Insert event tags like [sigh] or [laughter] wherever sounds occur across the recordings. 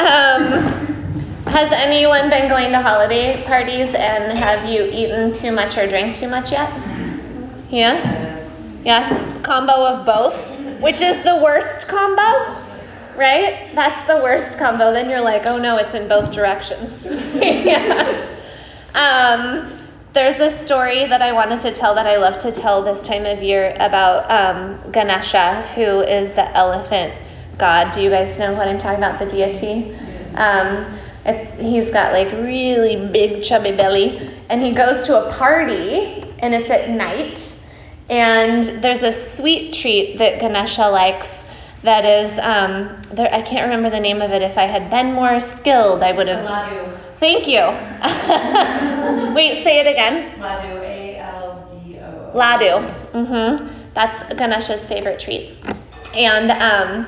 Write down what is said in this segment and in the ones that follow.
Um, has anyone been going to holiday parties and have you eaten too much or drank too much yet? Yeah? Yeah? Combo of both, which is the worst combo, right? That's the worst combo. Then you're like, oh no, it's in both directions. [laughs] yeah. Um, there's a story that I wanted to tell that I love to tell this time of year about um, Ganesha, who is the elephant god. Do you guys know what I'm talking about? The deity. Um, it, he's got like really big chubby belly, and he goes to a party, and it's at night, and there's a sweet treat that Ganesha likes. That is, um, there, I can't remember the name of it. If I had been more skilled, I would have. Ladu. Thank you. [laughs] Wait, say it again. Ladu, A L D O. Ladu. Mm-hmm. That's Ganesha's favorite treat. And um,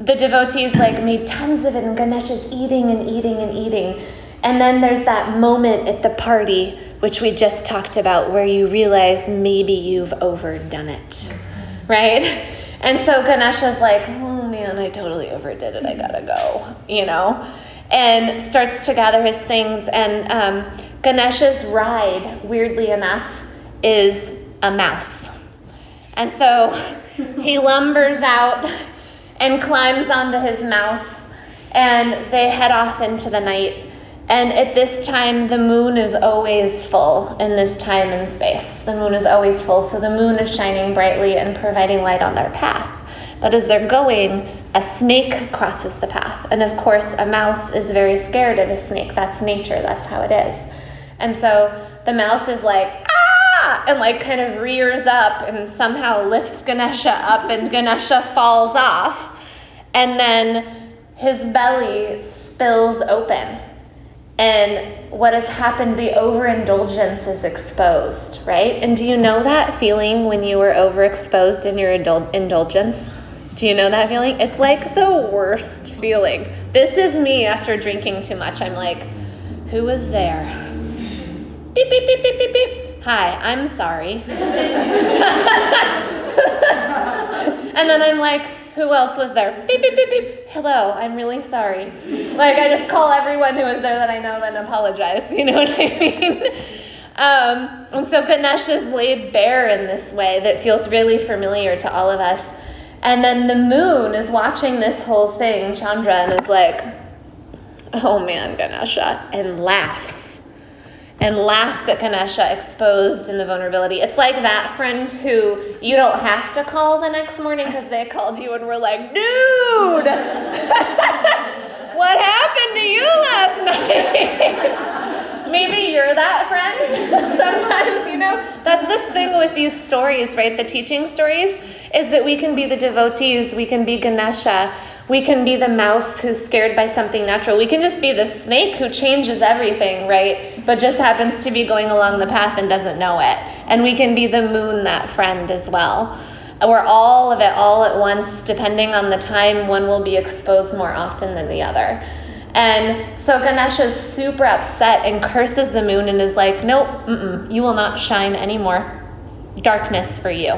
the devotees like made tons of it, and Ganesha's eating and eating and eating. And then there's that moment at the party, which we just talked about, where you realize maybe you've overdone it, right? [laughs] And so Ganesha's like, oh man, I totally overdid it. I gotta go, you know? And starts to gather his things. And um, Ganesha's ride, weirdly enough, is a mouse. And so he lumbers out and climbs onto his mouse, and they head off into the night. And at this time, the moon is always full in this time and space. The moon is always full, so the moon is shining brightly and providing light on their path. But as they're going, a snake crosses the path. And of course, a mouse is very scared of a snake. That's nature, that's how it is. And so the mouse is like, ah, and like kind of rears up and somehow lifts Ganesha up, and Ganesha falls off. And then his belly spills open. And what has happened, the overindulgence is exposed, right? And do you know that feeling when you were overexposed in your indul- indulgence? Do you know that feeling? It's like the worst feeling. This is me after drinking too much. I'm like, who was there? Beep, beep, beep, beep, beep, beep. Hi, I'm sorry. [laughs] and then I'm like, who else was there? Beep, beep, beep, beep. Hello, I'm really sorry. Like, I just call everyone who was there that I know and apologize. [laughs] You know what I mean? Um, and so Ganesh is laid bare in this way that feels really familiar to all of us. And then the moon is watching this whole thing, Chandra, and is like, oh man, Ganesha, and laughs. And laughs at Ganesha exposed in the vulnerability. It's like that friend who you don't have to call the next morning because they called you and were like, dude, [laughs] what happened to you last [laughs] night? [laughs] Maybe you're that friend sometimes, you know? That's this thing with these stories, right? The teaching stories is that we can be the devotees, we can be Ganesha, we can be the mouse who's scared by something natural. We can just be the snake who changes everything, right? But just happens to be going along the path and doesn't know it. And we can be the moon, that friend as well. We're all of it all at once, depending on the time, one will be exposed more often than the other. And so Ganesha's super upset and curses the moon and is like, Nope, you will not shine anymore. Darkness for you.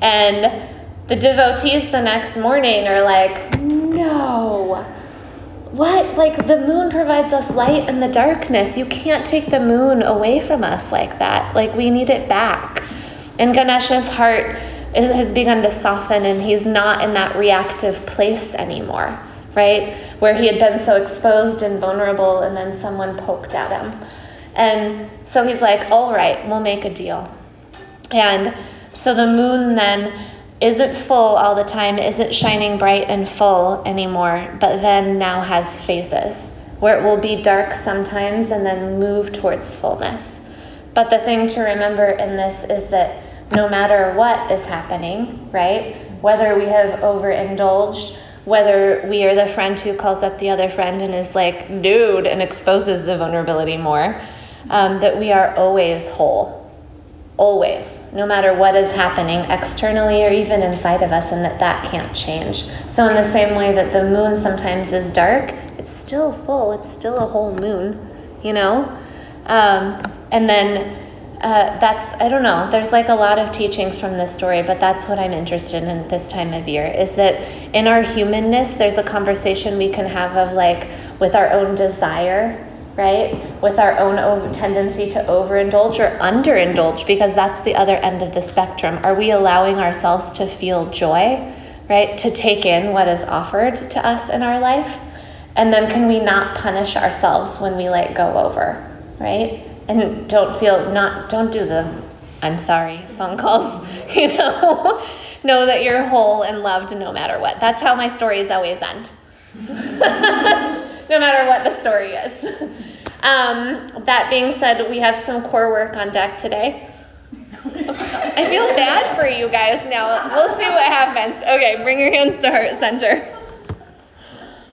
And the devotees the next morning are like, no. What? Like, the moon provides us light in the darkness. You can't take the moon away from us like that. Like, we need it back. And Ganesha's heart has begun to soften, and he's not in that reactive place anymore, right? Where he had been so exposed and vulnerable, and then someone poked at him. And so he's like, all right, we'll make a deal. And so the moon then isn't full all the time, isn't shining bright and full anymore, but then now has phases where it will be dark sometimes and then move towards fullness. But the thing to remember in this is that no matter what is happening, right? Whether we have overindulged, whether we are the friend who calls up the other friend and is like, dude, and exposes the vulnerability more, um, that we are always whole. Always no matter what is happening externally or even inside of us, and that that can't change. So, in the same way that the moon sometimes is dark, it's still full, it's still a whole moon, you know? Um, and then uh, that's I don't know. There's like a lot of teachings from this story, but that's what I'm interested in this time of year. Is that in our humanness, there's a conversation we can have of like with our own desire, right? With our own over- tendency to overindulge or underindulge, because that's the other end of the spectrum. Are we allowing ourselves to feel joy, right? To take in what is offered to us in our life, and then can we not punish ourselves when we let go over, right? and don't feel not don't do the I'm sorry phone calls. [laughs] You know, [laughs] know that you're whole and loved no matter what. That's how my stories always end. [laughs] no matter what the story is. Um, that being said, we have some core work on deck today. I feel bad for you guys now. We'll see what happens. Okay, bring your hands to heart center.